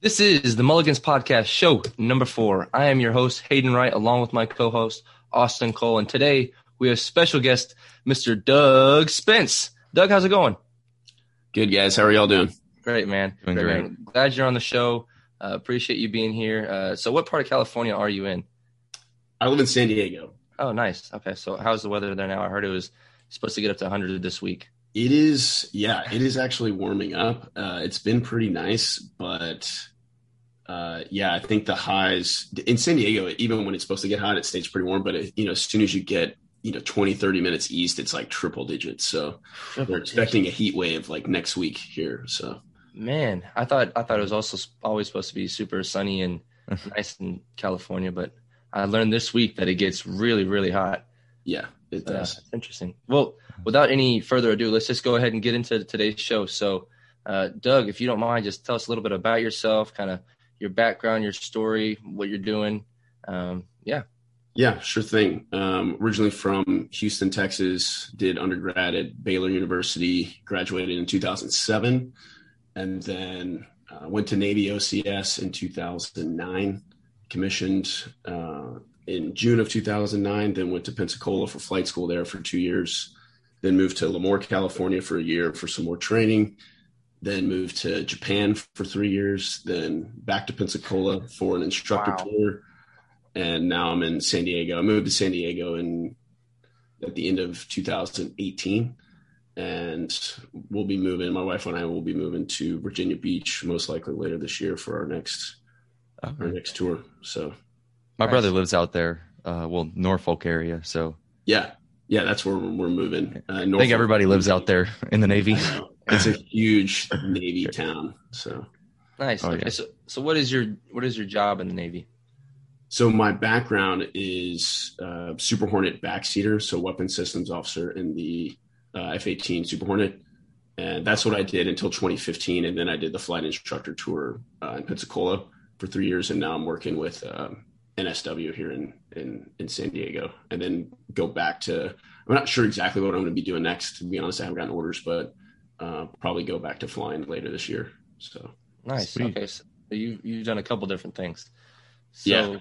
This is the Mulligans Podcast, show number four. I am your host, Hayden Wright, along with my co host, Austin Cole. And today we have special guest, Mr. Doug Spence. Doug, how's it going? Good, guys. How are y'all doing? Great, man. Doing great. man. Glad you're on the show. Uh, appreciate you being here. Uh, so, what part of California are you in? I live in San Diego. Oh, nice. Okay. So, how's the weather there now? I heard it was supposed to get up to 100 this week. It is, yeah, it is actually warming up. Uh, it's been pretty nice, but uh, yeah, I think the highs in San Diego, even when it's supposed to get hot, it stays pretty warm. But it, you know, as soon as you get you know 20, 30 minutes east, it's like triple digits. So Triple we're expecting a heat wave like next week here. So Man, I thought I thought it was also always supposed to be super sunny and nice in California, but I learned this week that it gets really, really hot. yeah, it does. that's interesting. Well, without any further ado, let's just go ahead and get into today's show. So, uh, Doug, if you don't mind, just tell us a little bit about yourself, kind of your background, your story, what you're doing. Um, yeah. Yeah, sure thing. Um, originally from Houston, Texas, did undergrad at Baylor University, graduated in 2007, and then uh, went to Navy OCS in 2009, commissioned uh, in June of 2009, then went to Pensacola for flight school there for two years, then moved to Lemoore, California for a year for some more training, then moved to Japan for three years, then back to Pensacola for an instructor Wow. tour and now I'm in San Diego. I moved to San Diego in at the end of 2018, and we'll be moving. My wife and I will be moving to Virginia Beach most likely later this year for our next our next tour. So My Nice. brother lives out there, uh, well, Norfolk area. So yeah, yeah, that's where we're, we're moving. Uh, I think everybody lives out there in the Navy. It's a huge Navy town. So Nice. Oh, okay. yeah. So, so what is your what is your job in the Navy? So my background is uh, Super Hornet backseater, so weapon systems officer in the uh, F-18 Super Hornet, and that's what I did until 2015. And then I did the flight instructor tour uh, in Pensacola for three years, and now I'm working with um, NSW here in, in in San Diego, and then go back to. I'm not sure exactly what I'm going to be doing next. To be honest, I haven't gotten orders, but uh, probably go back to flying later this year. So Nice. Sweet. Okay. So you you've done a couple different things. So, Yeah.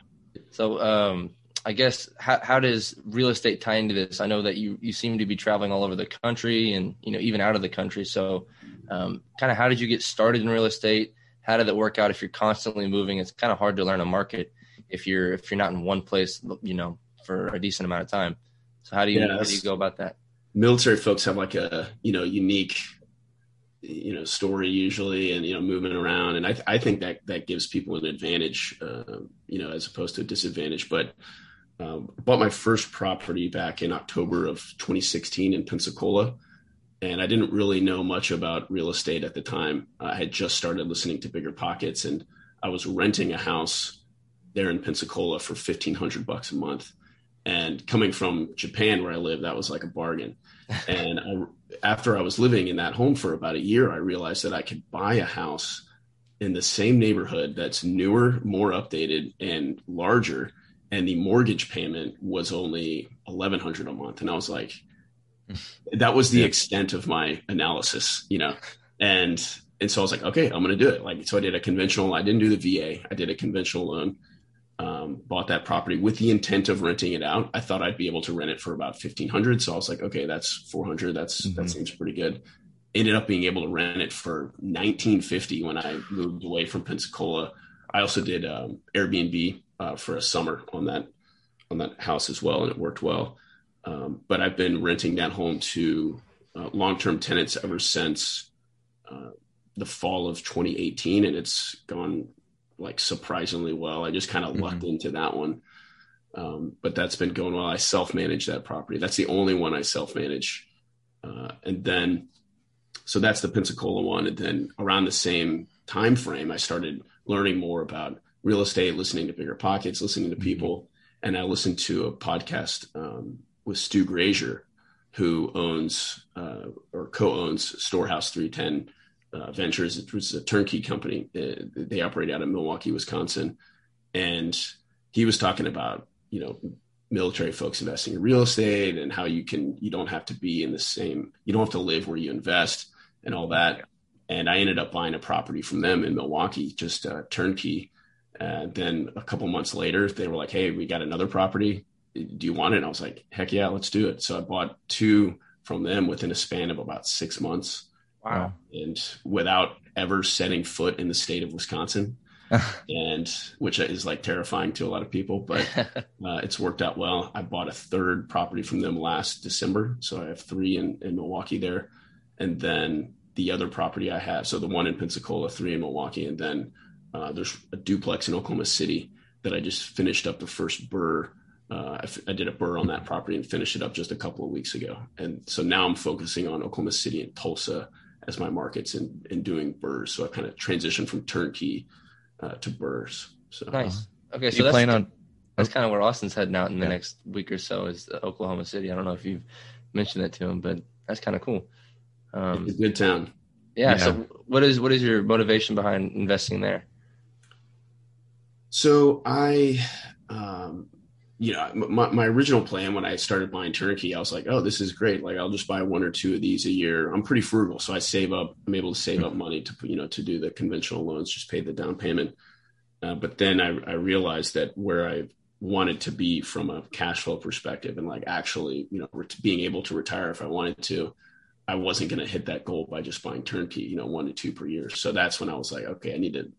So um, I guess how how does real estate tie into this? I know that you you seem to be traveling all over the country and you know even out of the country. So um, kind of how did you get started in real estate? How did it work out? If you're constantly moving, it's kind of hard to learn a market if you're if you're not in one place, you know, for a decent amount of time. So how do you Yeah, how do you go about that? military folks have like a you know unique you know story usually and you know moving around. And i, I think that that gives people an advantage uh, you know as opposed to a disadvantage. But um, bought my first property back in october of 2016 in pensacola. And i didn't really know much about real estate at the time. I had just started listening to bigger pockets and i was renting a house there in pensacola for 1500 bucks a month and coming from japan where i live that was like a bargain and I, after I was living in that home for about a year, I realized that I could buy a house in the same neighborhood that's newer, more updated, and larger, and the mortgage payment was only eleven hundred a month. And I was like, that was the Yeah. extent of my analysis, you know, and and so I was like, okay, I'm going to do it. Like, so I did a conventional. I didn't do the VA. I did a conventional loan. Um, bought that property with the intent of renting it out. I thought I'd be able to rent it for about fifteen hundred. So I was like, okay, that's four hundred. That's that Mhm. seems pretty good. Ended up being able to rent it for nineteen fifty when I moved away from Pensacola. I also did um, Airbnb uh, for a summer on that on that house as well, and it worked well. Um, but I've been renting that home to uh, long term tenants ever since uh, the fall of 2018, and it's gone like surprisingly well. I just kind of Mhm. lucked into that one. Um, but that's been going well. I self manage that property. That's the only one I self manage. Uh, and then, so that's the Pensacola one. And then around the same time frame, I started learning more about real estate, listening to bigger pockets, listening to Mhm. people. And I listened to a podcast um, with Stu Grazier, who owns uh, or co-owns Storehouse 310 uh, Ventures, which was a turnkey company. Uh, they operate out of Milwaukee, Wisconsin, and he was talking about you know military folks investing in real estate and how you can you don't have to be in the same you don't have to live where you invest and all that and I ended up buying a property from them in Milwaukee, just uh, turnkey. And then a couple months later, they were like, "Hey, we got another property. Do you want it?" And I was like, "Heck yeah, let's do it." So I bought two from them within a span of about six months. Wow! And without ever setting foot in the state of Wisconsin, and which is like terrifying to a lot of people, but uh, it's worked out well. I bought a third property from them last December, so I have three in, in Milwaukee there, and then the other property I have, so the one in Pensacola, three in Milwaukee, and then uh, there's a duplex in Oklahoma City that I just finished up the first BRRRR. Uh, I, f- I did a BRRRR on that property and finished it up just a couple of weeks ago, and so now I'm focusing on Oklahoma City and Tulsa as my markets and, and doing BRRRRs. So I kind of transitioned from turnkey uh, to BRRRRs. So nice. Okay, so you that's, on that's kind of where Austin's heading out in the Yeah. next week or so is Oklahoma City. I don't know if you've mentioned that to him, but that's kind of cool. Um, it's a good town. yeah, Yeah. So what is what is your motivation behind investing there? So I, um, you know, my, my original plan when I started buying turnkey, I was like, oh, this is great. Like I'll just buy one or two of these a year. I'm pretty frugal. So I save up, I'm able to save up money to, you know, to do the conventional loans, just pay the down payment. Uh, but then I, I realized that where I wanted to be from a cash flow perspective and like actually, you know, ret- being able to retire if I wanted to, I wasn't going to hit that goal by just buying turnkey, you know, one to two per year. So that's when I was like, okay, I need to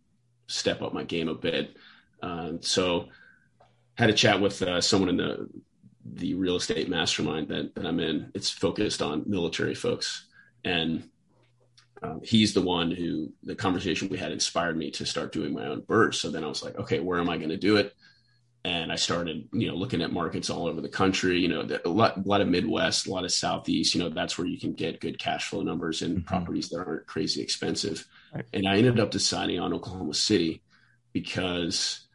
step up my game a bit. Um, so had a chat with uh, someone in the the real estate mastermind that, that I'm in. It's focused on military folks, and um, he's the one who the conversation we had inspired me to start doing my own BRRRRs. So then I was like, okay, where am I going to do it? And I started, you know, looking at markets all over the country. You know, the- a lot, a lot of Midwest, a lot of Southeast. You know, that's where you can get good cash flow numbers and Mhm. properties that aren't crazy expensive. Right. And I ended up deciding on Oklahoma City because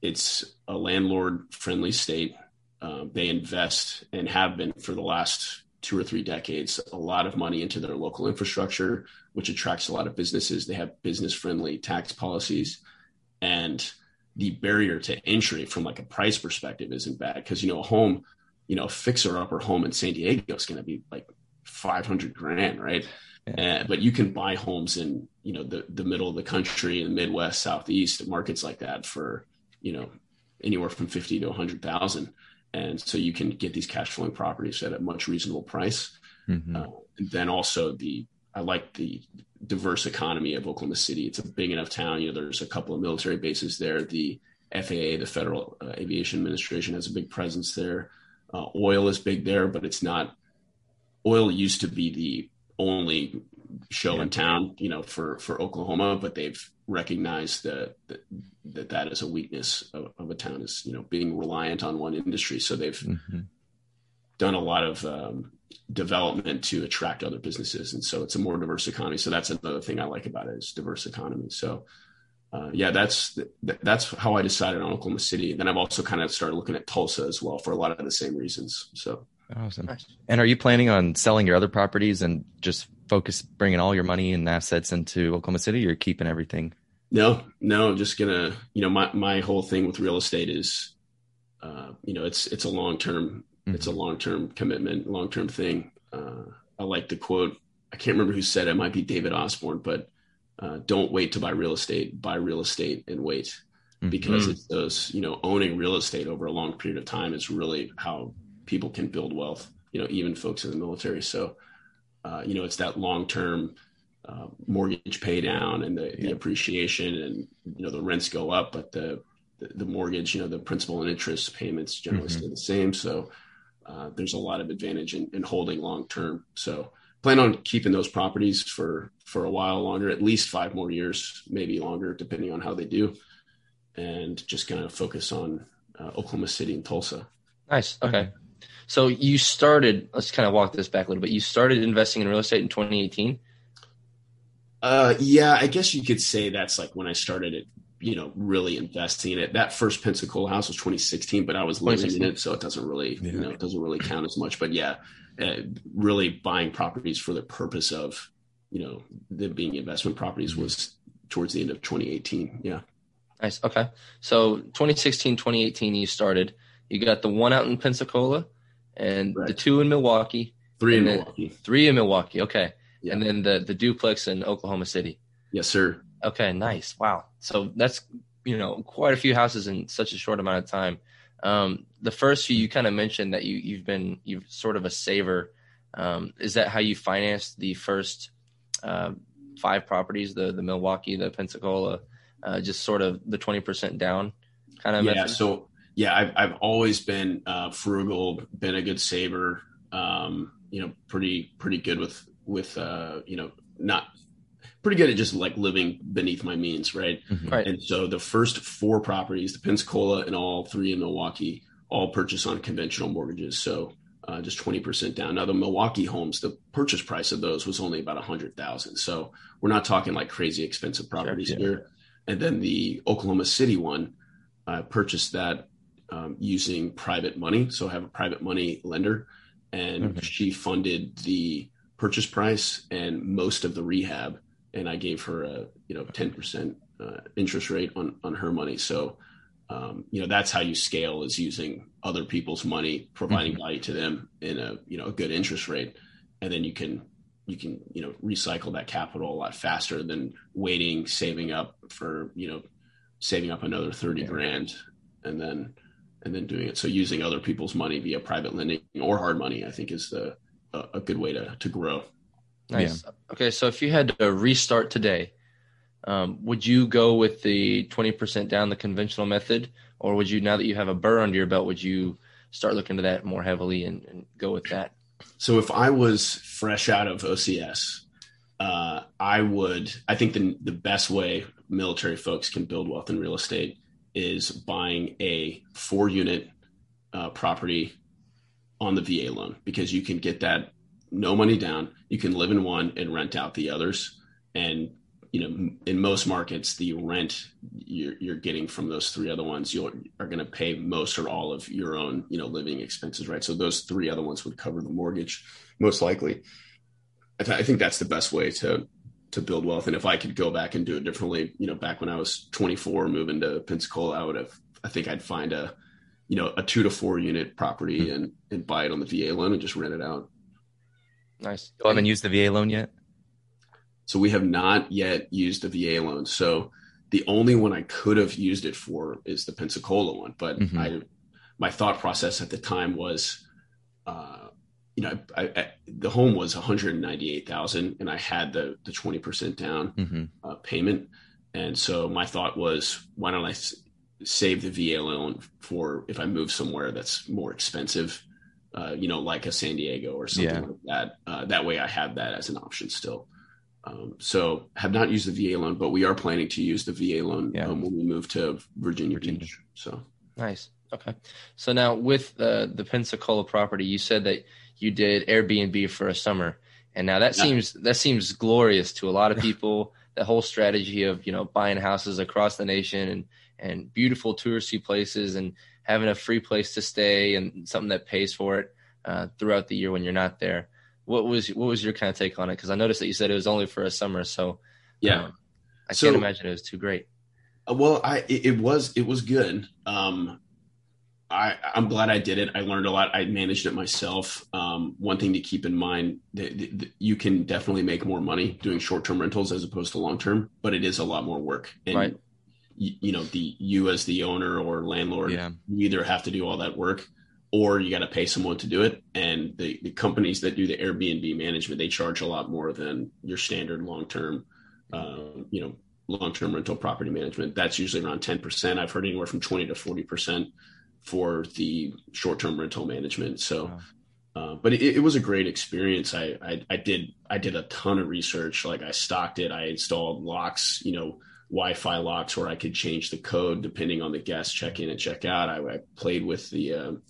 it's a landlord friendly state. Um, they invest and have been for the last two or three decades a lot of money into their local infrastructure, which attracts a lot of businesses. They have business friendly tax policies, and the barrier to entry from like a price perspective isn't bad because you know a home, you know, a fixer upper home in San Diego is going to be like five hundred grand, right? Uh, but you can buy homes in you know the the middle of the country in the Midwest, Southeast, markets like that for you know anywhere from fifty to hundred thousand, and so you can get these cash flowing properties at a much reasonable price. Mhm. Uh, and then also the I like the diverse economy of Oklahoma City. It's a big enough town. You know, there's a couple of military bases there. The FAA, the Federal uh, Aviation Administration, has a big presence there. Uh, oil is big there, but it's not. Oil used to be the only show in town, you know, for for Oklahoma, but they've recognized that that that, that is a weakness of, of a town is you know being reliant on one industry. So they've Mhm. done a lot of um, development to attract other businesses, and so it's a more diverse economy. So that's another thing I like about it is diverse economy. So. Uh, yeah, that's th- that's how I decided on Oklahoma City. Then I've also kind of started looking at Tulsa as well for a lot of the same reasons. So Awesome. Nice. And are you planning on selling your other properties and just focus bringing all your money and assets into Oklahoma City, or keeping everything? No, no, I'm just gonna, you know, my, my whole thing with real estate is, uh, you know, it's, it's a long-term, it's a long-term commitment, long-term thing. Uh, I like the quote. I can't remember who said it. it might be David Osborn, but, uh, don't wait to buy real estate, buy real estate and wait Mhm. because it's those, you know, owning real estate over a long period of time is really how people can build wealth, you know, even folks in the military. So, uh, you know, it's that long-term, uh, mortgage pay down and the, the appreciation and you know the rents go up but the the, the mortgage you know the principal and interest payments generally Mhm. stay the same so uh, there's a lot of advantage in, in holding long term so plan on keeping those properties for for a while longer at least five more years maybe longer depending on how they do and just kind of focus on uh, oklahoma city and tulsa Nice. Okay. So you started. Let's kind of walk this back a little bit. You started investing in real estate in 2018. Uh, yeah, I guess you could say that's like when I started it, you know, really investing in it. That first Pensacola house was 2016, but I was living in it, so it doesn't really, Yeah. you know, it doesn't really count as much. But yeah, uh, really buying properties for the purpose of, you know, them being investment properties was towards the end of 2018. Yeah. Nice. Okay. So 2016, 2018, you started. You got the one out in Pensacola, and the two in Milwaukee, Three in Milwaukee. three in Milwaukee. Okay. Yeah. and then the the duplex in Oklahoma City. Yes, sir. Okay, nice. Wow. So that's you know quite a few houses in such a short amount of time. Um, the first few you kind of mentioned that you you've been you've sort of a saver. Um, is that how you financed the first uh, five properties? The the Milwaukee, the Pensacola, uh, just sort of the twenty percent down kind of yeah. method. So yeah, I've I've always been uh, frugal, been a good saver. Um, you know, pretty pretty good with with uh, you know not pretty good at just like living beneath my means, right? Mhm. Right. And so the first four properties, the Pensacola and all three in Milwaukee, all purchased on conventional mortgages. So uh, just 20% down. Now the Milwaukee homes, the purchase price of those was only about a hundred thousand. So we're not talking like crazy expensive properties yeah. here. And then the Oklahoma City one, I purchased that um, using private money. So I have a private money lender and Mhm. she funded the purchase price and most of the rehab. And I gave her a, you know, 10% uh, interest rate on, on her money. So, um, you know, that's how you scale is using other people's money, providing value to them in a, you know, a good interest rate. And then you can, you can, you know, recycle that capital a lot faster than waiting, saving up for, you know, saving up another 30 Yeah. grand and then, and then doing it. So using other people's money via private lending or hard money, I think is the, a, a good way to, to grow. Nice. Okay, so if you had to restart today, um, would you go with the twenty percent down the conventional method, or would you now that you have a BRRRR under your belt, would you start looking to that more heavily and, and go with that? So if I was fresh out of OCS, uh, I would. I think the the best way military folks can build wealth in real estate is buying a four unit uh, property on the VA loan because you can get that no money down. You can live in one and rent out the others, and you know in most markets the rent you're, you're getting from those three other ones you are going to pay most or all of your own you know living expenses right? So those three other ones would cover the mortgage most likely. I, th- I think that's the best way to to build wealth and if i could go back and do it differently you know back when i was 24 moving to pensacola i would have i think i'd find a you know a two to four unit property and and buy it on the va loan and just rent it out Nice. You haven't used the VA loan yet? So we have not yet used the VA loan. So the only one I could have used it for is the Pensacola one. But Mhm. I, my thought process at the time was, uh, you know, I, I, the home was 198,000 and I had the, the 20% down hmm uh, payment. And so my thought was, why don't I s- save the VA loan for if I move somewhere that's more expensive, uh, you know, like a San Diego or something Yeah. like that. Uh, that way I have that as an option still. Um, so have not used the VA loan, but we are planning to use the VA loan Yeah. um, when we move to Virginia, Virginia. Beach. So Nice. Okay. So now with uh, the Pensacola property, you said that you did Airbnb for a summer, and now that Yeah. seems that seems glorious to a lot of people. the whole strategy of you know buying houses across the nation and and beautiful touristy places and having a free place to stay and something that pays for it uh, throughout the year when you're not there. What was what was your kind of take on it? Because I noticed that you said it was only for a summer, so yeah, um, I So- can't imagine it was too great. Uh, Well, I it, it was it was good. Um, I I'm glad I did it. I learned a lot. I managed it myself. Um, one thing to keep in mind that, that- that you can definitely make more money doing short term rentals as opposed to long term, but it is a lot more work. And Right. you, you know, the you as the owner or landlord, Yeah. you either have to do all that work or you got to pay someone to do it. And the, the companies that do the Airbnb management, they charge a lot more than your standard long term, um, you know, long term rental property management. That's usually around 10%. I've heard anywhere from 20 to 40% for the short term rental management. So, Wow. uh, but it, it was a great experience. I, I, I did, I did a ton of research. Like I stocked it. I installed locks, you know, Wi-Fi locks where I could change the code depending on the guest check in and check out. I, I played with the, um,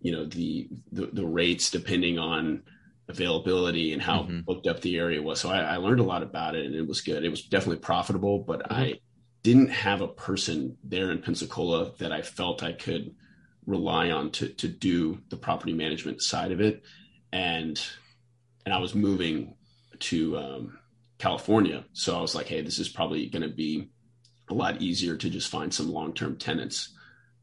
you know, the, the, the rates depending on availability and how Mhm. booked up the area was. So I, I learned a lot about it and it was good. It was definitely profitable, but Mhm. I didn't have a person there in Pensacola that I felt I could rely on to, to do the property management side of it. And, and I was moving to, um, California. So I was like, Hey, this is probably going to be a lot easier to just find some long-term tenants.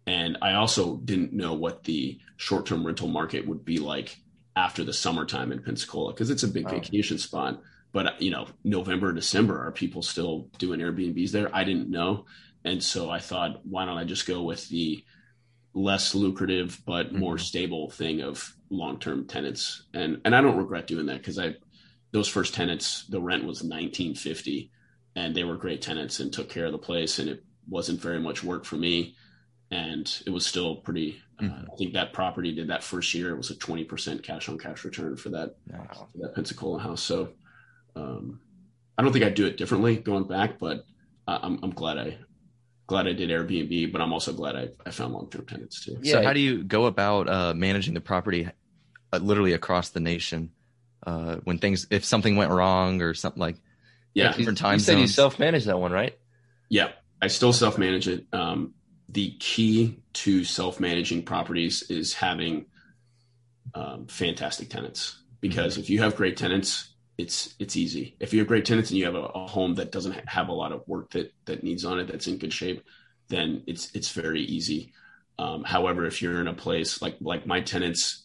And I also didn't know what the short-term rental market would be like after the summertime in Pensacola because it's a big Wow. vacation spot. but you know, November, December, are people still doing Airbnbs there? I didn't know, and so I thought, why don't I just go with the less lucrative but more mm-hmm. stable thing of long-term tenants? And and I don't regret doing that because I those first tenants, the rent was 1950, and they were great tenants and took care of the place, and it wasn't very much work for me, and it was still pretty. Uh, mm-hmm. Uh, I think that property did that first year. It was a 20% cash on cash return for that wow. for that Pensacola house. So um, I don't think I'd do it differently going back, but I'm, I'm glad I glad I did Airbnb, but I'm also glad I, I found long term tenants too. Yeah. So how do you go about uh, managing the property uh, literally across the nation uh, when things if something went wrong or something like yeah different times? You said zones? you self manage that one, right? Yeah, I still self manage it. Um, the key to self managing properties is having um, fantastic tenants because mm-hmm. if you have great tenants it's it's easy. If you have great tenants and you have a, a, home that doesn't have a lot of work that that needs on it, that's in good shape, then it's it's very easy. Um, however, if you're in a place like like my tenants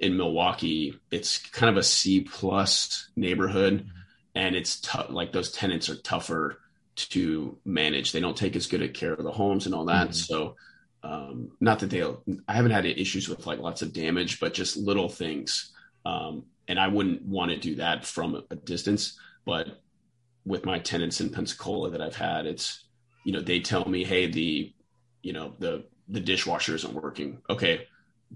in Milwaukee, it's kind of a C plus neighborhood, and it's tough. Like those tenants are tougher to manage. They don't take as good a care of the homes and all that. Mm-hmm. So, um, not that they'll. I haven't had issues with like lots of damage, but just little things. Um, and I wouldn't want to do that from a distance. But with my tenants in Pensacola that I've had, it's you know they tell me, hey, the you know the the dishwasher isn't working. Okay,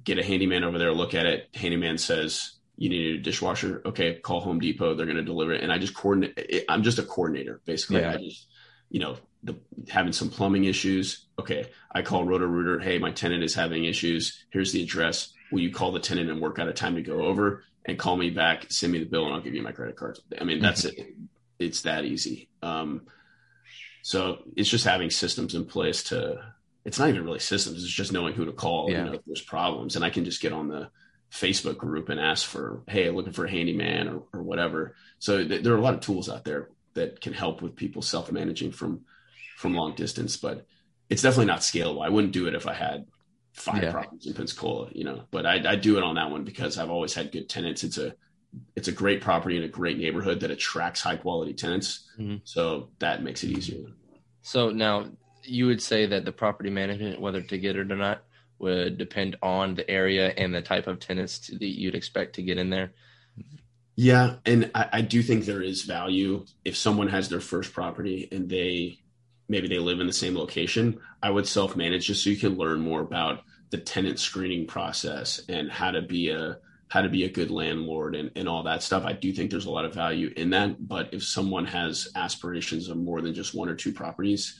get a handyman over there, look at it. Handyman says you need a dishwasher. Okay, call Home Depot. They're going to deliver it. And I just coordinate. I'm just a coordinator basically. Yeah. I just you know the, having some plumbing issues. Okay, I call Roto Rooter. Hey, my tenant is having issues. Here's the address. Will you call the tenant and work out a time to go over? And call me back, send me the bill, and I'll give you my credit card. I mean, that's mm-hmm. it. It's that easy. Um, so it's just having systems in place to. It's not even really systems. It's just knowing who to call. Yeah. You know, if there's problems, and I can just get on the Facebook group and ask for, hey, looking for a handyman or, or whatever. So th- there are a lot of tools out there that can help with people self managing from from long distance, but it's definitely not scalable. I wouldn't do it if I had five yeah. properties in Pensacola, you know, but I, I do it on that one because I've always had good tenants. It's a, it's a great property in a great neighborhood that attracts high quality tenants. Mm-hmm. So that makes it easier. So now you would say that the property management, whether to get it or not, would depend on the area and the type of tenants to, that you'd expect to get in there. Yeah, and I, I, do think there is value if someone has their first property and they maybe they live in the same location. I would self manage just so you can learn more about the tenant screening process and how to be a how to be a good landlord and, and all that stuff. I do think there's a lot of value in that. But if someone has aspirations of more than just one or two properties,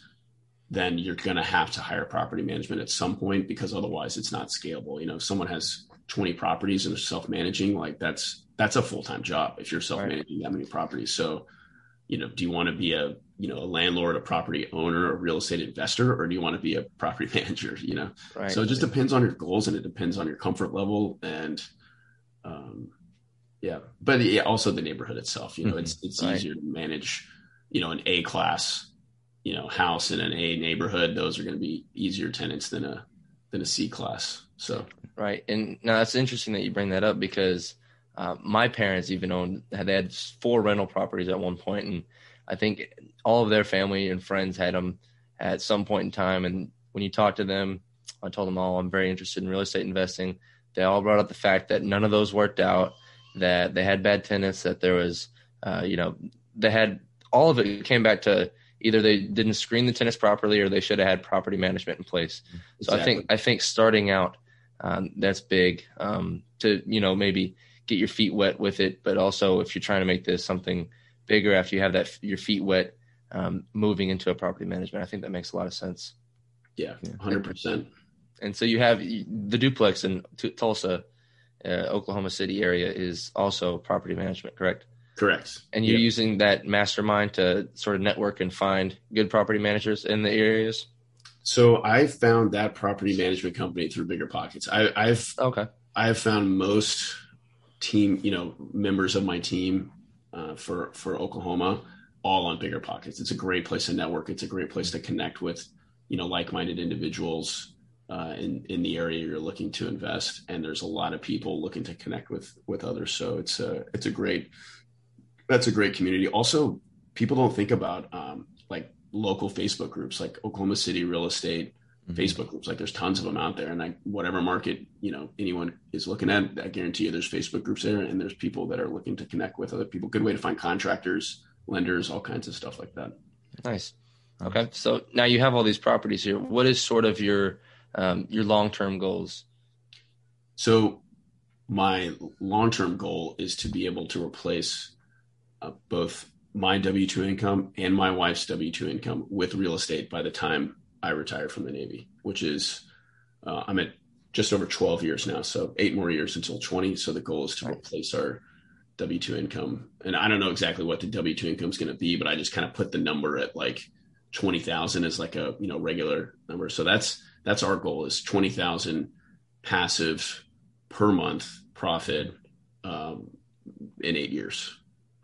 then you're going to have to hire property management at some point because otherwise it's not scalable. You know, if someone has 20 properties and they're self-managing, like that's that's a full-time job if you're self-managing right. that many properties. So, you know, do you want to be a you know a landlord a property owner a real estate investor or do you want to be a property manager you know right. so it just depends on your goals and it depends on your comfort level and um yeah but yeah, also the neighborhood itself you know mm-hmm. it's it's right. easier to manage you know an a class you know house in an a neighborhood those are going to be easier tenants than a than a c class so right and now that's interesting that you bring that up because uh, my parents even owned they had four rental properties at one point and I think all of their family and friends had them at some point in time. And when you talk to them, I told them all I'm very interested in real estate investing. They all brought up the fact that none of those worked out, that they had bad tenants, that there was, uh, you know, they had all of it came back to either they didn't screen the tenants properly or they should have had property management in place. Exactly. So I think I think starting out um, that's big um, to you know maybe get your feet wet with it, but also if you're trying to make this something bigger after you have that your feet wet um, moving into a property management. I think that makes a lot of sense. Yeah, hundred percent. And so you have the duplex in Tulsa, uh, Oklahoma City area is also property management, correct? Correct. And you're yep. using that mastermind to sort of network and find good property managers in the areas. So I found that property management company through Bigger Pockets. I, I've okay. I've found most team, you know, members of my team uh, for for Oklahoma, all on bigger pockets. It's a great place to network. It's a great place to connect with, you know, like-minded individuals uh, in in the area you're looking to invest. And there's a lot of people looking to connect with with others. So it's a it's a great that's a great community. Also, people don't think about um, like local Facebook groups, like Oklahoma City real estate mm-hmm. Facebook groups. Like there's tons of them out there, and like whatever market you know anyone is looking at, I guarantee you there's Facebook groups there, and there's people that are looking to connect with other people. Good way to find contractors, lenders, all kinds of stuff like that. Nice. Okay, so now you have all these properties here. What is sort of your um, your long term goals? So my long term goal is to be able to replace uh, both my W two income and my wife's W two income with real estate by the time I retire from the Navy, which is uh, I'm at just over 12 years now, so eight more years until 20. So the goal is to replace our W two income, and I don't know exactly what the W two income is going to be, but I just kind of put the number at like 20,000 as like a you know regular number. So that's that's our goal is 20,000 passive per month profit um, in eight years.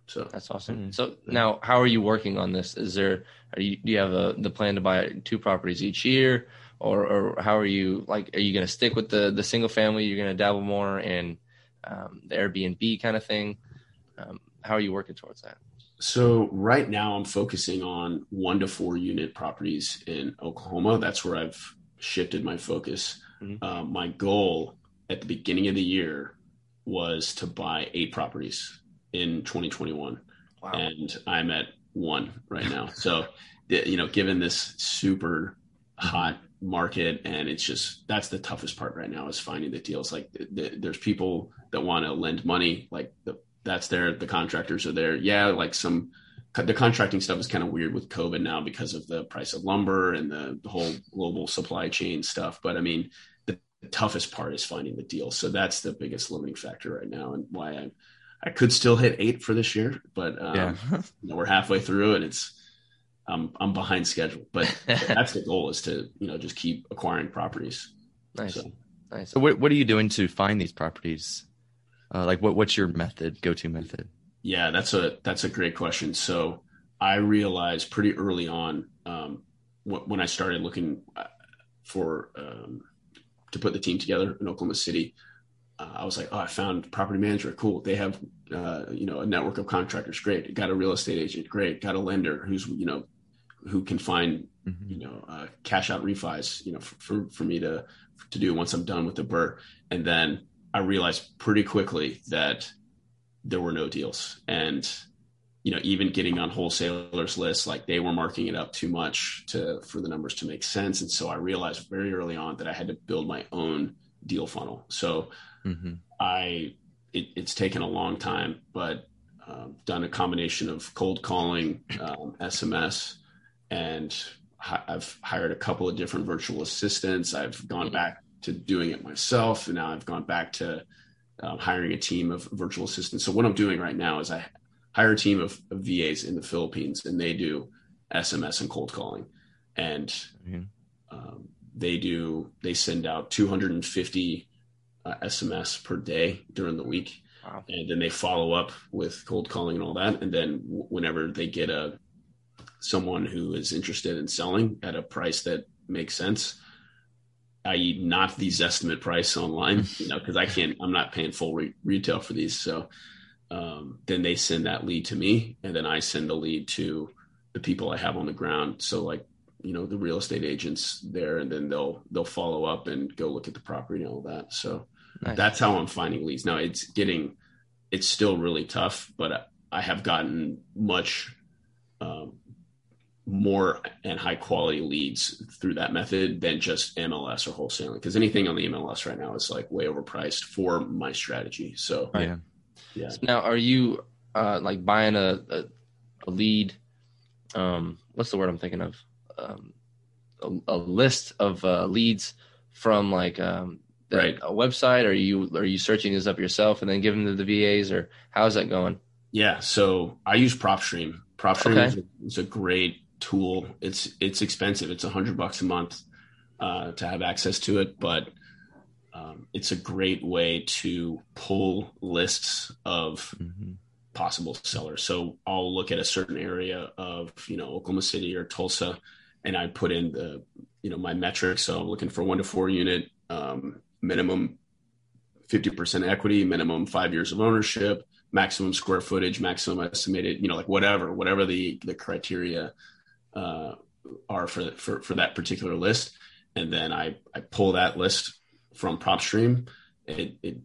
So that's awesome. Mm-hmm. So now, how are you working on this? Is there are you do you have a the plan to buy two properties each year, or or how are you like? Are you going to stick with the the single family? You're going to dabble more in um, the Airbnb kind of thing. Um, how are you working towards that? So right now, I'm focusing on one to four unit properties in Oklahoma. That's where I've shifted my focus. Mm-hmm. Uh, my goal at the beginning of the year was to buy eight properties in 2021. Wow. And I'm at one right now. So, you know, given this super hot market and it's just that's the toughest part right now is finding the deals. Like the, the, there's people that want to lend money like the, that's there the contractors are there. Yeah like some the contracting stuff is kind of weird with covid now because of the price of lumber and the, whole global supply chain stuff but i mean the, the toughest part is finding the deal so that's the biggest limiting factor right now and why i'm I could still hit eight for this year, but um, yeah. you know, we're halfway through and it's I'm I'm behind schedule. But that's the goal is to you know just keep acquiring properties. Nice, so, nice. So what what are you doing to find these properties? Uh, like what what's your method go to method? Yeah, that's a that's a great question. So I realized pretty early on um, when I started looking uh, for um, to put the team together in Oklahoma City uh, I was like, oh, I found property manager. Cool. They have, uh, you know, a network of contractors. Great. Got a real estate agent. Great. Got a lender who's, you know, who can find, mm-hmm. you know, uh, cash out refis, you know, for, for, for, me to, to do once I'm done with the BRRRR. And then I realized pretty quickly that there were no deals. And, you know, even getting on wholesalers lists, like they were marking it up too much to, for the numbers to make sense. And so I realized very early on that I had to build my own deal funnel. So Mm-hmm. I it, it's taken a long time, but uh, done a combination of cold calling, um, SMS, and hi- I've hired a couple of different virtual assistants. I've gone back to doing it myself, and now I've gone back to um, hiring a team of virtual assistants. So what I'm doing right now is I hire a team of, of VAs in the Philippines, and they do SMS and cold calling, and mm-hmm. um, they do they send out 250 uh, SMS per day during the week. Wow. And then they follow up with cold calling and all that. And then w- whenever they get a someone who is interested in selling at a price that makes sense, i.e., not the estimate price online, you know, because I can't, I'm not paying full re- retail for these. So um, then they send that lead to me, and then I send the lead to the people I have on the ground. So like you know the real estate agents there and then they'll they'll follow up and go look at the property and all that so Nice. That's how I'm finding leads. Now it's getting, it's still really tough, but I have gotten much um, more and high quality leads through that method than just MLS or wholesaling. Because anything on the MLS right now is like way overpriced for my strategy. So right. yeah, yeah. So now, are you uh, like buying a, a, a lead? Um, what's the word I'm thinking of? Um, a, a, list of uh, leads from like um, right. a website? Or are you are you searching this up yourself and then giving them to the VAs, or how's that going? Yeah, so I use PropStream. PropStream okay. is, a, is, a, great tool. It's it's expensive. It's a hundred bucks a month uh, to have access to it, but um, it's a great way to pull lists of mm-hmm. possible sellers. So I'll look at a certain area of you know Oklahoma City or Tulsa, and I put in the you know my metrics. So I'm looking for one to four unit um, minimum 50% equity, minimum five years of ownership, maximum square footage, maximum estimated, you know, like whatever, whatever the the criteria uh, are for for for that particular list, and then I I pull that list from PropStream. It it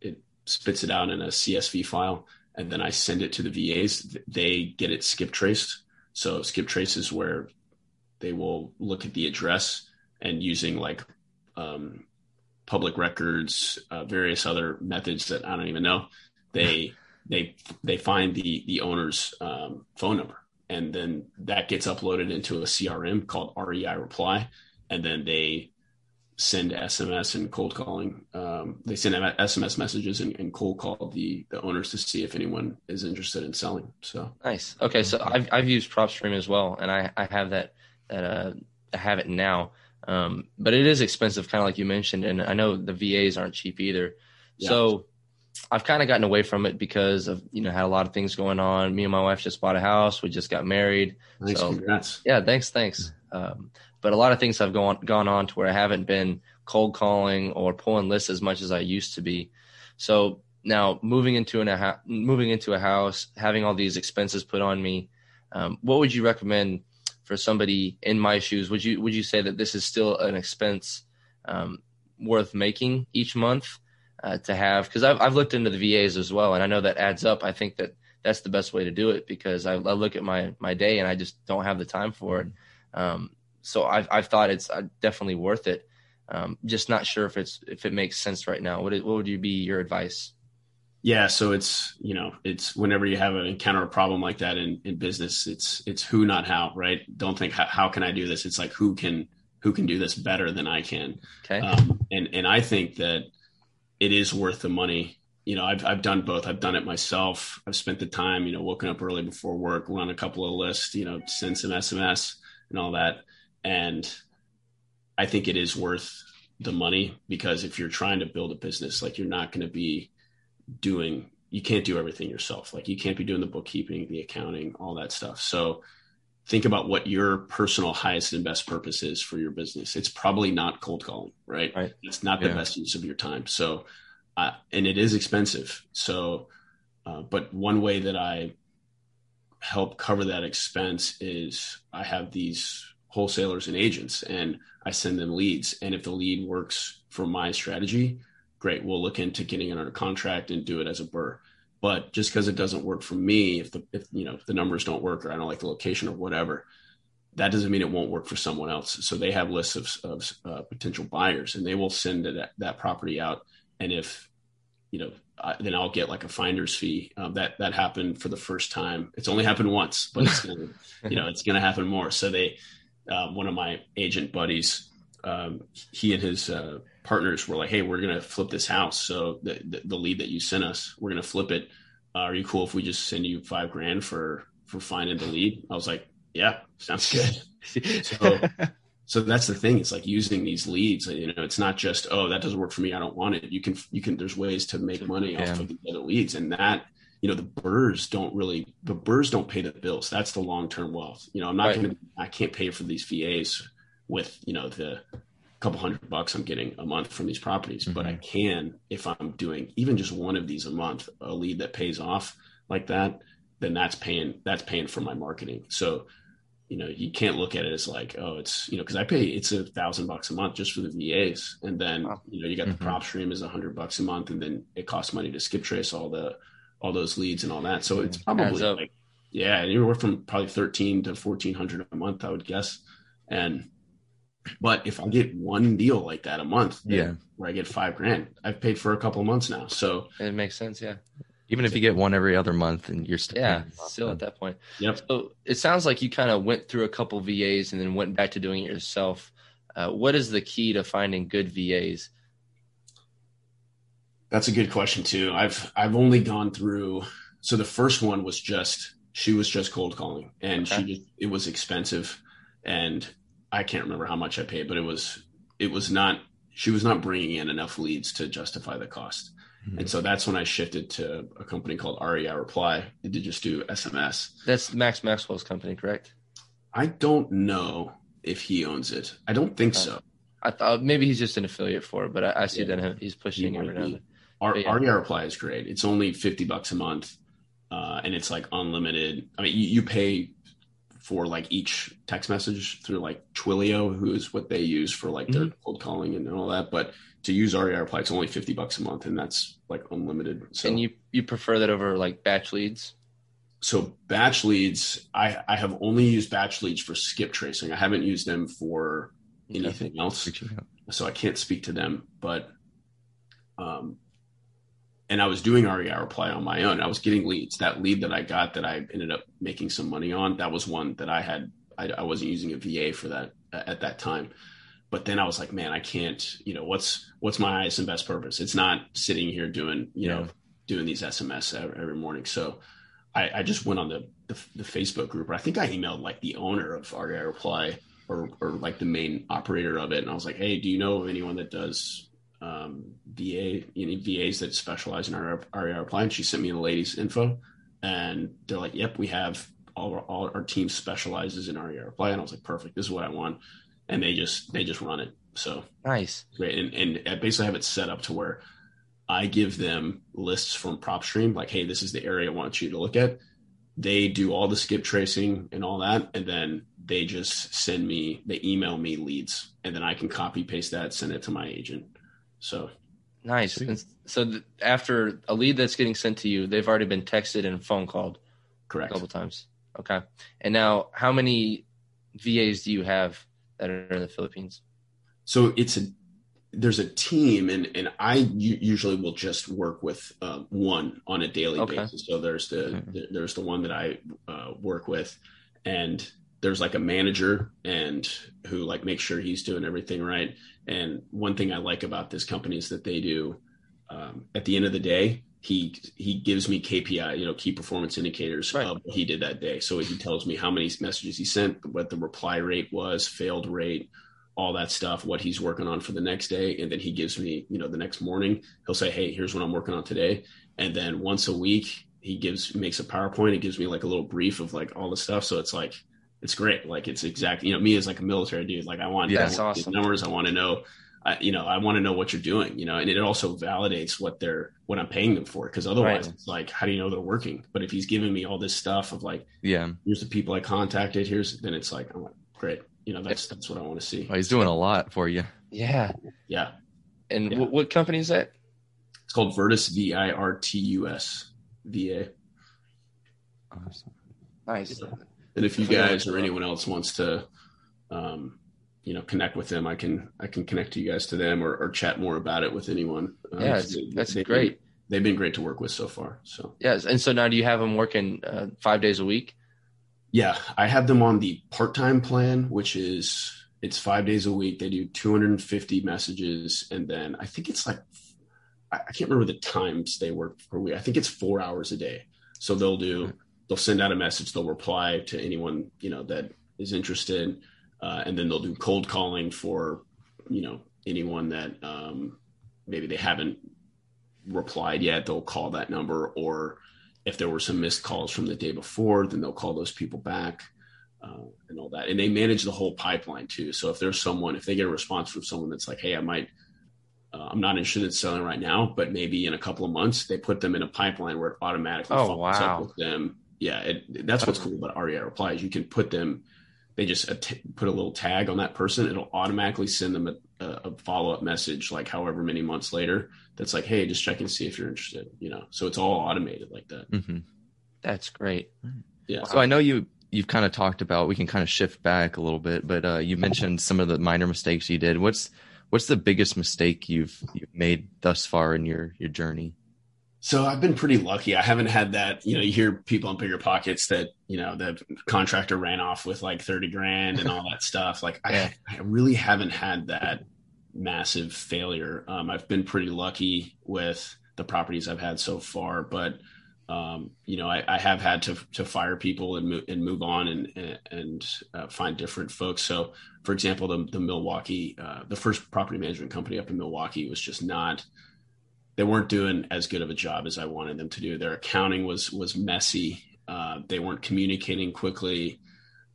it spits it out in a CSV file, and then I send it to the VAs. They get it skip traced. So skip trace is where they will look at the address and using like um, public records, uh, various other methods that I don't even know. They they they find the the owner's um, phone number, and then that gets uploaded into a CRM called REI Reply, and then they send SMS and cold calling. Um, they send SMS messages and, and, cold call the the owners to see if anyone is interested in selling. So nice. Okay, so I've I've used PropStream as well, and I I have that that uh I have it now. Um, but it is expensive, kind of like you mentioned, and I know the VAs aren't cheap either. Yeah. So I've kind of gotten away from it because of you know had a lot of things going on. Me and my wife just bought a house. We just got married. Nice, so, congrats. Yeah, thanks, thanks. Um, but a lot of things have gone gone on to where I haven't been cold calling or pulling lists as much as I used to be. So now moving into an, a moving into a house, having all these expenses put on me, um, what would you recommend for somebody in my shoes, would you would you say that this is still an expense um, worth making each month uh, to have? Because I've I've looked into the VAs as well, and I know that adds up. I think that that's the best way to do it because I, I look at my my day and I just don't have the time for it. Um, so I've I've thought it's uh, definitely worth it. Um, just not sure if it's if it makes sense right now. What what would you be your advice? Yeah so it's you know it's whenever you have an encounter a problem like that in, in business it's it's who not how right? Don't think how, how can i do this? It's like who can who can do this better than i can? Okay. Um, and and i think that it is worth the money. You know I've, I've done both. I've done it myself. I've spent the time you know woken up early before work run a couple of lists you know send some sms and all that. And i think it is worth the money because if you're trying to build a business like you're not going to be doing you can't do everything yourself. Like you can't be doing the bookkeeping the accounting all that stuff. So think about what your personal highest and best purpose is for your business. It's probably not cold calling right, right. it's not the yeah. best use of your time. So uh, and it is expensive. So uh, but one way that i help cover that expense is i have these wholesalers and agents and i send them leads. And if the lead works for my strategy great, we'll look into getting it under contract and do it as a BRRRR. But just because it doesn't work for me, if the if you know if the numbers don't work or I don't like the location or whatever, that doesn't mean it won't work for someone else. So they have lists of, of uh, potential buyers, and they will send that, that property out. And if you know, I, then I'll get like a finder's fee. Um, that that happened for the first time. It's only happened once, but it's gonna, you know it's going to happen more. So they, uh, one of my agent buddies, um, he and his uh, partners were like, "Hey, we're gonna flip this house. So the the, the lead that you sent us, we're gonna flip it. Uh, are you cool if we just send you five grand for for finding the lead?" I was like, "Yeah, sounds good." so, so that's the thing. It's like using these leads. You know, it's not just oh that doesn't work for me. I don't want it. You can you can. There's ways to make money yeah. off of the other leads, and that you know the BRRRRs don't really the BRRRRs don't pay the bills. That's the long term wealth. You know, I'm not right. gonna I can't pay for these VAs with you know the couple hundred bucks I'm getting a month from these properties, mm-hmm. but I mm-hmm. can if I'm doing even just one of these a month, a lead that pays off like that, then that's paying that's paying for my marketing. So, you know, you can't look at it as like, oh, it's you know, because I pay it's a thousand bucks a month just for the VAs, and then wow. you know you got mm-hmm. the PropStream is a hundred bucks a month, and then it costs money to skip trace all the all those leads and all that. So it's probably like yeah, anywhere from probably thirteen to fourteen hundred a month, I would guess, and but if I get one deal like that a month, yeah, where I get five grand, I've paid for a couple of months now. So it makes sense. Yeah. Even if you get one every other month and you're still yeah still at that point. Yep. So it sounds like you kind of went through a couple VAs and then went back to doing it yourself. Uh, what is the key to finding good VAs? That's a good question too. I've I've only gone through. So the first one was just she was just cold calling and okay. she just it was expensive and I can't remember how much I paid, but it was it was not she was not bringing in enough leads to justify the cost. Mm-hmm. And so that's when I shifted to a company called REI Reply and to just do SMS. That's Max Maxwell's company, correct? I don't know if he owns it. I don't think uh, so. I thought maybe he's just an affiliate for it, but I, I see yeah. that he's pushing he it around. Our Yeah. REI reply is great. It's only 50 bucks a month. Uh, and it's like unlimited. I mean, you, you pay for like each text message through like Twilio, who is what they use for like their cold calling and all that. But to use REI reply, it's only 50 bucks a month and that's like unlimited. So And you you prefer that over like batch leads? so batch leads, I, I have only used batch leads for skip tracing. I haven't used them for anything else. So I can't speak to them. But, um, and I was doing REI reply on my own. I was getting leads. That lead that I got that I ended up making some money on, that was one that I had. I, I wasn't using a VA for that uh, at that time. But then I was like, man, I can't. You know, what's what's my highest and best purpose? It's not sitting here doing you know doing these SMS every, every morning. So I, I just went on the, the the Facebook group, or I think I emailed like the owner of REI reply or or like the main operator of it, and I was like, hey, do you know of anyone that does um, VA, any VAs that specialize in our REI replies. She sent me the lady's info, and they're like, yep, we have all our, all our team specializes in REI reply, and I was like, perfect, this is what I want, and they just they just run it, so Nice. great, and and I basically have it set up to where I give them lists from PropStream, like, hey, this is the area I want you to look at. They do all the skip tracing and all that, and then they just send me, they email me leads, and then I can copy paste that, send it to my agent. So Nice. So th- after a lead that's getting sent to you, they've already been texted and phone called Correct. a couple times. Okay. And now, how many VAs do you have that are in the Philippines? So it's a there's a team, and and I usually will just work with uh, one on a daily Okay. basis. So there's the, Mhm. the there's the one that I uh, work with, and there's like a manager and who like makes sure he's doing everything right. And one thing I like about this company is that they do um, at the end of the day. He he gives me KPI, you know, key performance indicators Right. of what he did that day. So he tells me how many messages he sent, what the reply rate was, failed rate, all that stuff, what he's working on for the next day. And then he gives me, you know, the next morning, he'll say, Hey, here's what I'm working on today. And then once a week, he gives, makes a PowerPoint. It gives me like a little brief of like all the stuff. So it's like, it's great. Like it's exactly, you know, me as like a military dude, like I want, Yeah. I That's want awesome. numbers. I want to know, I, you know, I want to know what you're doing, you know, and it also validates what they're, what I'm paying them for. Cause otherwise Right. it's like, how do you know they're working? But if he's giving me all this stuff of like, Yeah. here's the people I contacted, here's, then it's like, I'm like, great. You know, that's, that's what I want to see. Well, he's doing a lot for you. Yeah. Yeah. And Yeah. What, what company is that? It's called Virtus V I R T U S V A. Awesome. Nice. And if you guys or anyone else wants to, um, you know, connect with them, I can I can connect you guys to them or, or chat more about it with anyone. Um, Yeah, they- that's they've great. They've been great to work with so far. So Yes. And so now do you have them working uh, five days a week? yeah, I have them on the part time plan, which is it's five days a week. They do 250 messages, and then I think it's like I I can't remember the times they work per week. I think it's four hours a day. So they'll do they'll send out a message, they'll reply to anyone you know that is interested, uh, and then they'll do cold calling for you know anyone that um, maybe they haven't replied yet. They'll call that number, or if there were some missed calls from the day before, then they'll call those people back. Uh, and all that, and they manage the whole pipeline too. So if there's someone, if they get a response from someone that's like, "Hey, I might uh, I'm not interested in selling right now, but maybe in a couple of months they put them in a pipeline where it automatically Oh, follows wow. up with them. Yeah, it, that's what's cool about REI replies. You can put them, they just att- put a little tag on that person. It'll automatically send them a, a follow up message, like however many months later. That's like, hey, just check and see if you're interested. You know, so it's all automated like that. hmm That's great. Yeah. So I know you you've kind of talked about we can kind of shift back a little bit, but uh, you mentioned some of the minor mistakes you did. What's what's the biggest mistake you've you've made thus far in your your journey? So I've been pretty lucky. I haven't had that, you know, you hear people in bigger pockets that, you know, the contractor ran off with like 30 grand and all that stuff. Like Yeah. I, I really haven't had that massive failure. Um, I've been pretty lucky with the properties I've had so far, but um, you know, I, I have had to to fire people and move and move on and and, and uh, find different folks. So, for example, the the Milwaukee, uh, the first property management company up in Milwaukee was just not they weren't doing as good of a job as I wanted them to do. Their accounting was was messy. Uh, they weren't communicating quickly.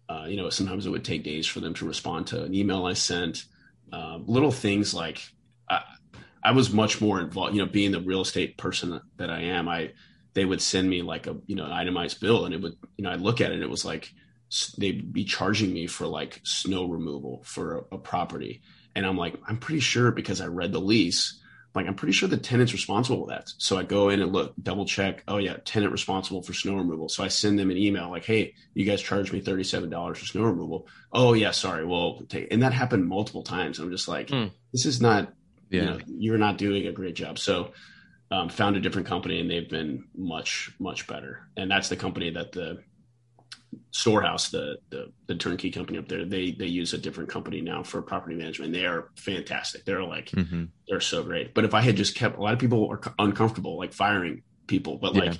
Uh, you know, sometimes it would take days for them to respond to an email I sent. Uh, little things like I, I was much more involved. You know, being the real estate person that I am, I they would send me like a you know an itemized bill, and it would you know I look at it, and it was like they'd be charging me for like snow removal for a, a property, and I'm like, I'm pretty sure because I read the lease like I'm pretty sure the tenant's responsible for that. So I go in and look, double check. Oh yeah, tenant responsible for snow removal. So I send them an email like, hey, you guys charged me thirty-seven dollars for snow removal. Oh yeah, sorry. Well, take, and that happened multiple times. I'm just like, hmm. this is not. Yeah. You know, you're not doing a great job. So um, found a different company and they've been much much better. And that's the company that the storehouse the, the, the turnkey company up there they they use a different company now for property management they are fantastic they're like mm-hmm. they're so great but if i had just kept a lot of people are uncomfortable like firing people but like yeah.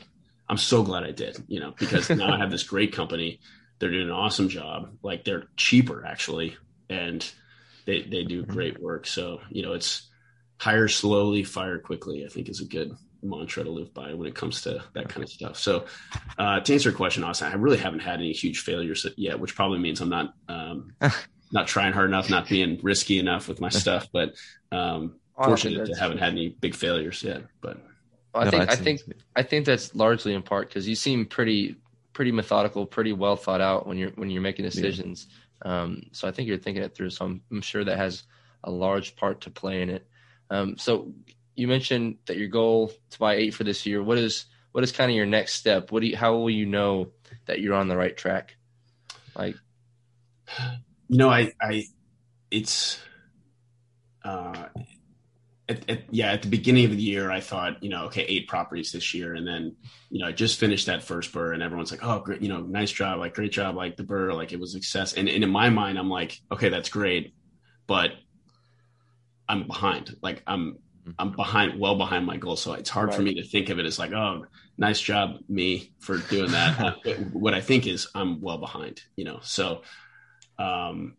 i'm so glad i did you know because now i have this great company they're doing an awesome job like they're cheaper actually and they they do mm-hmm. great work so you know it's hire slowly fire quickly i think is a good mantra to live by when it comes to that kind of stuff. So, uh, to answer your question, Austin, I really haven't had any huge failures yet, which probably means I'm not um, not trying hard enough, not being risky enough with my stuff. But um, fortunate to haven't had any big failures yet. But well, I no, think I think I think that's largely in part because you seem pretty pretty methodical, pretty well thought out when you're when you're making decisions. Yeah. Um, so I think you're thinking it through. So I'm, I'm sure that has a large part to play in it. Um, so you mentioned that your goal to buy eight for this year. What is what is kind of your next step? What do you, how will you know that you're on the right track? Like, you know, I, I, it's, uh, at, at, yeah, at the beginning of the year, I thought, you know, okay, eight properties this year. And then, you know, I just finished that first BRRRR and everyone's like, oh, great, you know, nice job, like, great job, like the BRRRR, like it was success. And, and in my mind, I'm like, okay, that's great. But I'm behind. Like I'm. I'm behind, well behind my goal. So it's hard right. for me to think of it as like, oh, nice job, me, for doing that. what I think is I'm well behind, you know. So, um,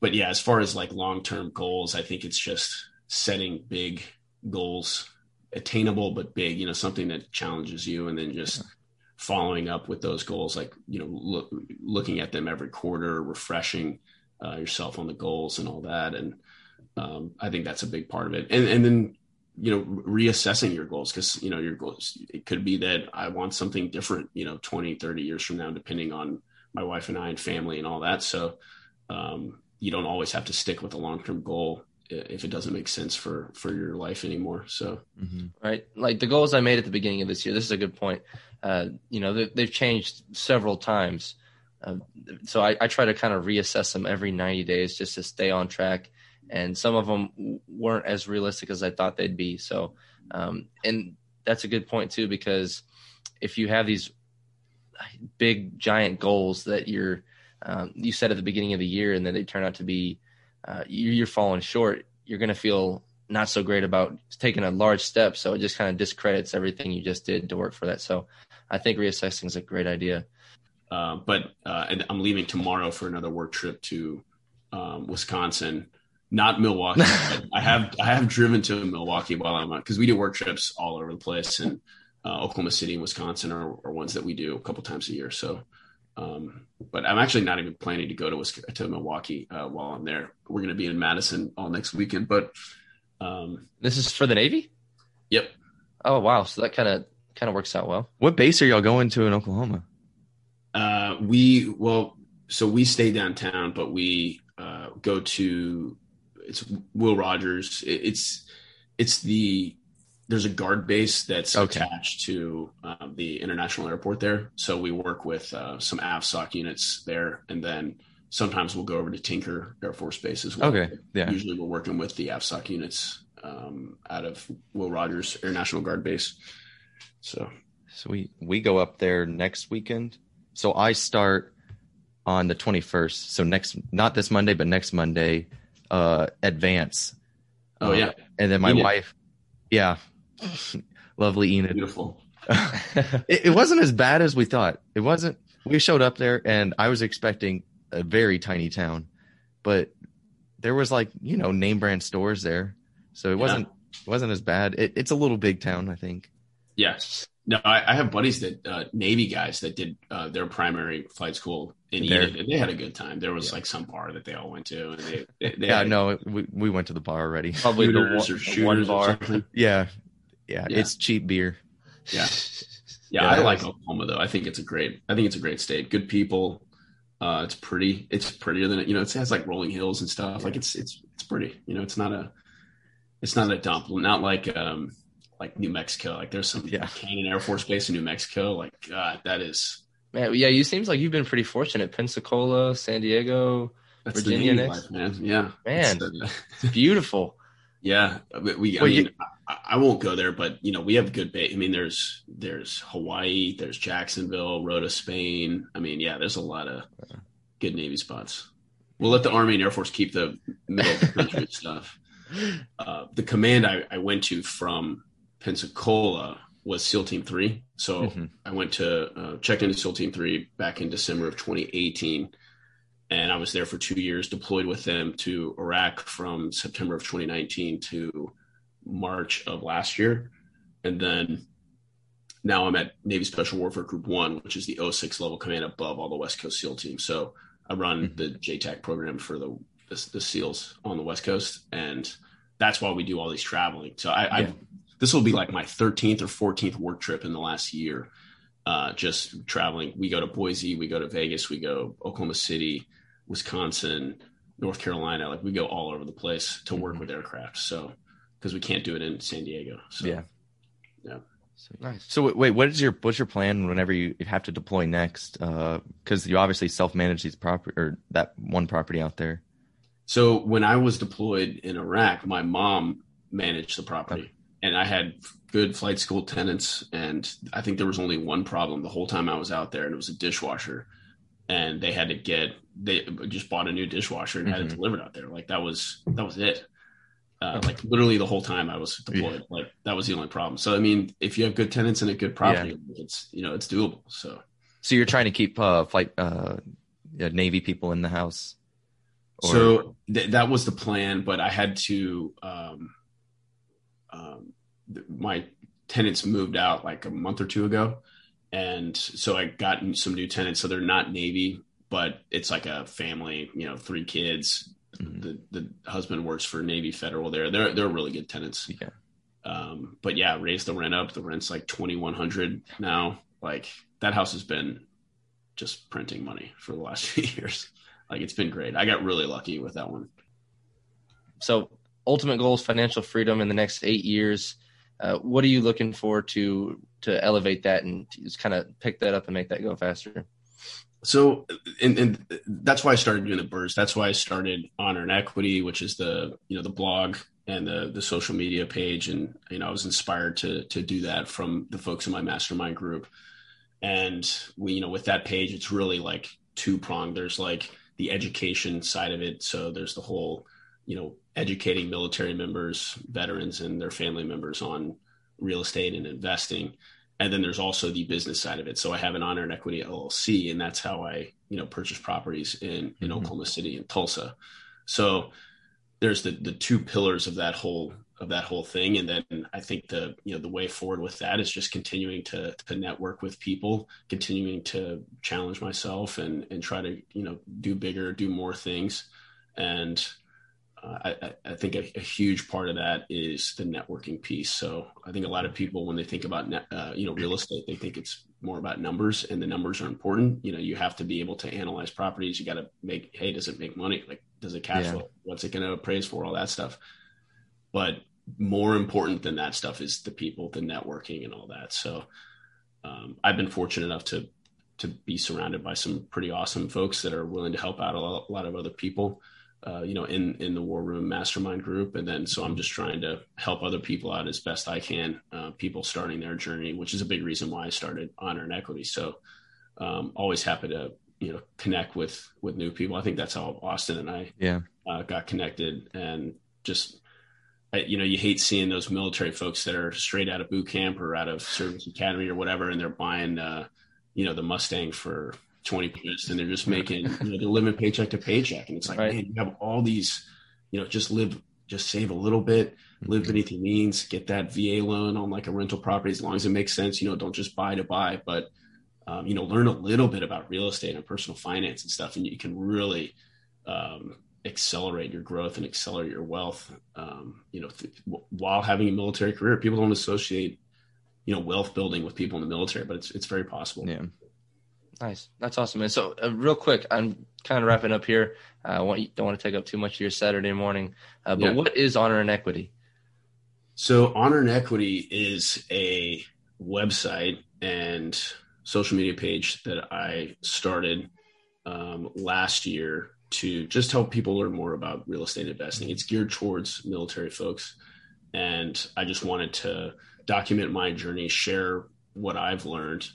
but yeah, as far as like long term goals, I think it's just setting big goals, attainable but big. You know, something that challenges you, and then just following up with those goals, like you know, look, looking at them every quarter, refreshing uh, yourself on the goals and all that, and um, I think that's a big part of it. And and then you know reassessing your goals because you know your goals it could be that I want something different you know 20 30 years from now depending on my wife and I and family and all that. So um, you don't always have to stick with a long term goal if it doesn't make sense for for your life anymore. So mm-hmm. right, like the goals I made at the beginning of this year. This is a good point. Uh, you know, they, have changed several times. Uh, so I, I, try to kind of reassess them every 90 days just to stay on track and some of them weren't as realistic as I thought they'd be. So, um, and that's a good point too because if you have these big giant goals that you're um, you set at the beginning of the year and then they turn out to be uh, you're falling short, you're going to feel not so great about taking a large step. So it just kind of discredits everything you just did to work for that. So I think reassessing is a great idea. Uh, but uh, I'm leaving tomorrow for another work trip to um, Wisconsin not Milwaukee. I have I have driven to Milwaukee while I'm on because we do work trips all over the place, and uh, Oklahoma City and Wisconsin are, are, ones that we do a couple times a year. So, um, but I'm actually not even planning to go to to Milwaukee uh, while I'm there. We're going to be in Madison all next weekend. But um, this is for the Navy. Yep. Oh wow! So that kind of kind of works out well. What base are y'all going to in Oklahoma? Uh, we well, so we stay downtown, but we uh, go to it's Will Rogers. it's it's the there's a guard base that's okay. attached to um, the international airport there. So we work with uh, some AFSOC units there, and then sometimes we'll go over to Tinker Air Force Base as well. Okay, yeah. Usually we're working with the AFSOC units um, out of Will Rogers Air National Guard Base. So, so we we go up there next weekend. So I start on the 21st. So next, not this Monday, but next Monday uh, advance. Oh yeah, uh, and then my Enid. wife, yeah, lovely Enid. Beautiful. it, it wasn't as bad as we thought. It wasn't. We showed up there, and I was expecting a very tiny town, but there was like you know name brand stores there, so it yeah. wasn't wasn't as bad. It, it's a little big town, I think. Yes. No, I, I, have buddies that uh, Navy guys that did uh, their primary flight school in there. Enid, and they had a good time. There was yeah. like some bar that they all went to, and they, they, they yeah, had, no, we, we went to the bar already. Probably the one, the one bar. Yeah. yeah, yeah, it's cheap beer. Yeah. Yeah, yeah I like Oklahoma though. I think it's a great. I think it's a great state. Good people. Uh, it's pretty. It's prettier than it. You know, it has like rolling hills and stuff. Yeah. Like it's it's it's pretty. You know, it's not a. It's not a dump. Not like um like New Mexico. Like there's some yeah. Cannon Air Force Base in New Mexico. Like God, that is. Man, yeah, you seems like you've been pretty fortunate. Pensacola, San Diego, That's Virginia, next. Life, man. Yeah, man, it's, uh, it's beautiful. Yeah, we. I well, mean, you, I, won't go there, but you know, we have good bait. I mean, there's there's Hawaii, there's Jacksonville, Rota, Spain. I mean, yeah, there's a lot of good Navy spots. We'll let the Army and Air Force keep the middle of the country stuff. Uh, the command I, I, went to from Pensacola was SEAL Team Three. So mm-hmm. I went to uh, checked into SEAL Team Three back in December of 2018, and I was there for two years, deployed with them to Iraq from September of 2019 to March of last year. And then now I'm at Navy Special Warfare Group 1, which is the 06 level command above all the West Coast SEAL teams. So I run mm-hmm. the JTAC program for the, the, the SEALs on the West Coast. And that's why we do all these traveling. So I, yeah. I this will be like my 13th or 14th work trip in the last year. Uh, just traveling. We go to Boise, we go to Vegas, we go Oklahoma City, Wisconsin, North Carolina. Like we go all over the place to work mm-hmm. with aircraft. So because we can't do it in San Diego. So yeah, yeah. So, nice. So wait, what is your what's your plan whenever you have to deploy next? Because uh, you obviously self manage these property or that one property out there. So when I was deployed in Iraq, my mom managed the property, okay. And I had good flight school tenants, and I think there was only one problem the whole time I was out there, and it was a dishwasher, and they had to get they just bought a new dishwasher and mm-hmm. had it mm-hmm. delivered out there. Like that was that was it. Uh, like literally the whole time I was deployed. Yeah. Like that was the only problem. So I mean, if you have good tenants and a good property, yeah. it's you know it's doable. So so you're trying to keep uh, flight uh, Navy people in the house. Or... So th- that was the plan, but I had to. Um, um, my tenants moved out like a month or two ago, and so I got some new tenants. So they're not Navy, but it's like a family. You know, three kids, Mm-hmm. The the husband works for Navy Federal there. They're they're really good tenants. Yeah. Um, but yeah, raise the rent up. The rent's like twenty one hundred now. Like that house has been just printing money for the last few years. Like it's been great. I got really lucky with that one. So ultimate goal is financial freedom in the next eight years. Uh, what are you looking for to to elevate that and just kind of pick that up and make that go faster? so and, and that's why i started doing the BRRRRs that's why i started honor and equity which is the you know the blog and the the social media page. And you know i was inspired to to do that from the folks in my mastermind group. And we you know with that page it's really like two pronged there's like the education side of it. So there's the whole you know educating military members veterans and their family members on real estate and investing and then there's also the business side of it. So I have an honor and equity LLC, and that's how I, you know, purchase properties in in mm-hmm. Oklahoma City and Tulsa. So there's the the two pillars of that whole of that whole thing, and then I think the you know the way forward with that is just continuing to to network with people, continuing to challenge myself, and and try to you know do bigger, do more things, and I, I, think a, a, huge part of that is the networking piece. So I think a lot of people, when they think about net, uh, you know real estate, they think it's more about numbers, and the numbers are important. You know, you have to be able to analyze properties. You got to make, hey, does it make money? Like, does it cash yeah. flow? What's it going to appraise for? All that stuff. But more important than that stuff is the people, the networking, and all that. So um, I've been fortunate enough to to be surrounded by some pretty awesome folks that are willing to help out a lot, a lot of other people uh, you know, in in the War Room Mastermind group, and then so I'm just trying to help other people out as best I can. Uh, people starting their journey, which is a big reason why I started Honor and Equity. So, um, always happy to you know connect with with new people. I think that's how Austin and I yeah uh, got connected, and just you know you hate seeing those military folks that are straight out of boot camp or out of service academy or whatever, and they're buying uh, you know the Mustang for 20 points and they're just making, you know, they're living paycheck to paycheck. And it's like, right. man, you have all these, you know, just live, just save a little bit, live beneath your means, get that VA loan on like a rental property as long as it makes sense. You know, don't just buy to buy, but um, you know, learn a little bit about real estate and personal finance and stuff, and you can really um, accelerate your growth and accelerate your wealth. Um, you know, th- while having a military career, people don't associate you know wealth building with people in the military, but it's it's very possible. Yeah. Nice. That's awesome, man. So, uh, real quick, I'm kind of wrapping up here. Uh, I want, don't want to take up too much of your Saturday morning, uh, but yeah. what is Honor and Equity? So, Honor and Equity is a website and social media page that I started um, last year to just help people learn more about real estate investing. It's geared towards military folks. And I just wanted to document my journey, share what I've learned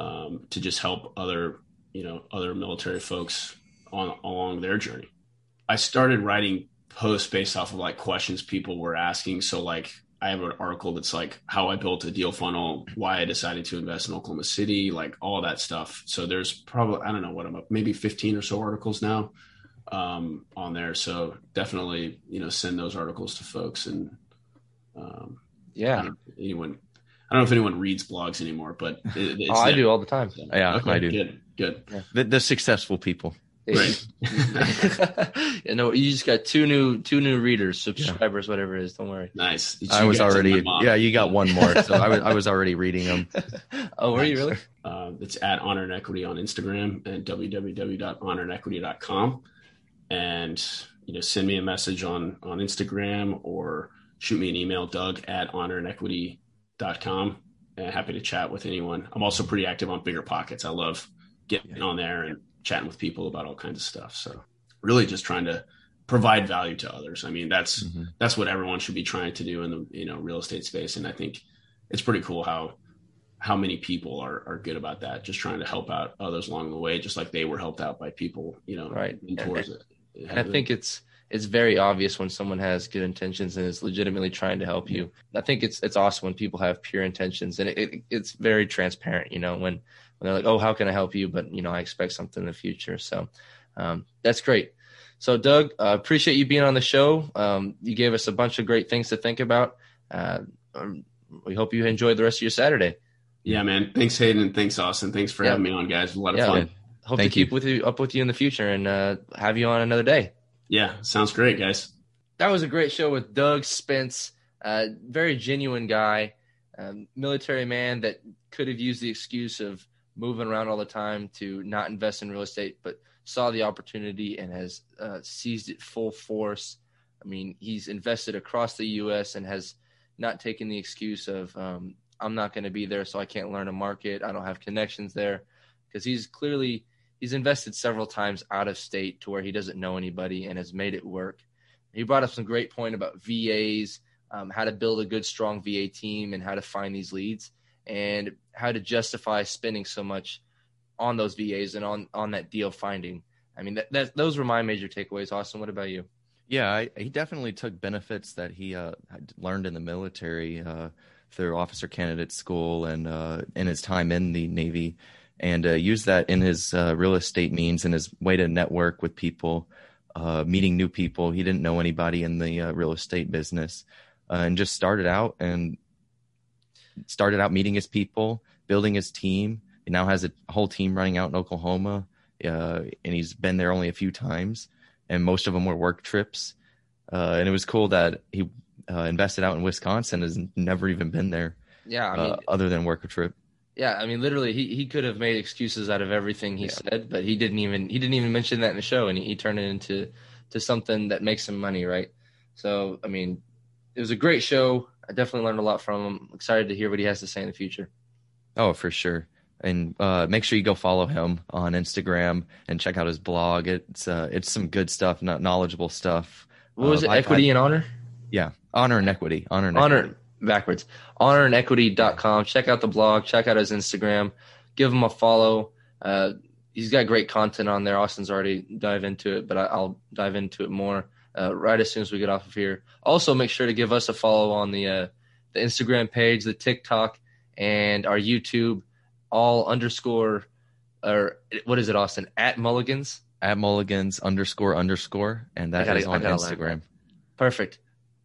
um, to just help other, you know, other military folks on along their journey. I started writing posts based off of like questions people were asking. So like I have an article that's like how I built a deal funnel, why I decided to invest in Oklahoma City, like all that stuff. So there's probably I don't know what I'm up, maybe 15 or so articles now um, on there. So definitely, you know, send those articles to folks and um, yeah, anyone. I don't know if anyone reads blogs anymore, but it, oh, I do all the time. So, yeah, okay, I do. Good, good. Yeah. The, the successful people. Right. you know, you just got two new two new readers, subscribers, yeah. whatever it is. Don't worry. Nice. I was already yeah. You got one more, so I was I was already reading them. oh, were nice. you really? Uh, it's at Honor and Equity on Instagram and www.honorandequity.com, and you know, send me a message on on Instagram or shoot me an email, Doug at Honor And happy to chat with anyone. I'm also pretty active on Bigger Pockets. I love getting yeah. on there and chatting with people about all kinds of stuff. So really just trying to provide value to others. I mean, that's mm-hmm. that's what everyone should be trying to do in the you know real estate space. And I think it's pretty cool how how many people are are good about that, just trying to help out others along the way, just like they were helped out by people, you know, right. and, it. And I think it's it's very obvious when someone has good intentions and is legitimately trying to help you. I think it's it's awesome when people have pure intentions and it, it, it's very transparent. You know, when when they're like, "Oh, how can I help you?" But you know, I expect something in the future. So um, that's great. So, Doug, uh, appreciate you being on the show. Um, you gave us a bunch of great things to think about. Uh, um, we hope you enjoy the rest of your Saturday. Yeah, man. Thanks, Hayden. Thanks, Austin. Thanks for yeah. having me on, guys. A lot of yeah, fun. Hope Thank to keep with you up with you in the future and uh, have you on another day. Yeah, sounds great, guys. That was a great show with Doug Spence. Uh, very genuine guy, um, military man that could have used the excuse of moving around all the time to not invest in real estate, but saw the opportunity and has uh, seized it full force. I mean, he's invested across the U.S. and has not taken the excuse of um, I'm not going to be there, so I can't learn a market. I don't have connections there, because he's clearly he's invested several times out of state to where he doesn't know anybody and has made it work. He brought up some great point about VAs, um, how to build a good, strong VA team, and how to find these leads, and how to justify spending so much on those VAs and on on that deal finding. I mean, that, that those were my major takeaways. Austin, what about you? Yeah, I, he definitely took benefits that he uh, learned in the military uh, through officer candidate school and uh, in his time in the Navy and uh, use that in his uh, real estate means and his way to network with people, uh, meeting new people. He didn't know anybody in the uh, real estate business, uh, and just started out and started out meeting his people, building his team. He now has a whole team running out in Oklahoma, uh, and he's been there only a few times, and most of them were work trips. and it was cool that he invested out in Wisconsin, has never even been there. Yeah, I mean, other than work a trip. Yeah, I mean, literally, he, he could have made excuses out of everything he yeah. said, but he didn't even he didn't even mention that in the show, and he, he turned it into to something that makes him money, right? So, I mean, it was a great show. I definitely learned a lot from him. Excited to hear what he has to say in the future. Oh, for sure. And uh, make sure you go follow him on Instagram and check out his blog. It's uh, it's some good stuff, not knowledgeable stuff. What was uh, it? Equity I, and honor. Yeah, honor and equity. Honor and honor. Equity backwards. Honorandequity.com. Check out the blog. Check out his Instagram. Give him a follow. Uh, he's got great content on there. Austin's already dive into it, but I, will dive into it more uh, right as soon as we get off of here. Also, make sure to give us a follow on the uh, the Instagram page, the TikTok, and our YouTube. All underscore or what is it, Austin? At Mulligans. At Mulligans underscore underscore, and that gotta, is on Instagram. Perfect.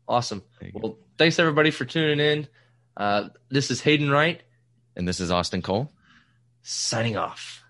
Awesome. Well, thanks everybody for tuning in. Uh, this is Hayden Wright. And this is Austin Cole. Signing off.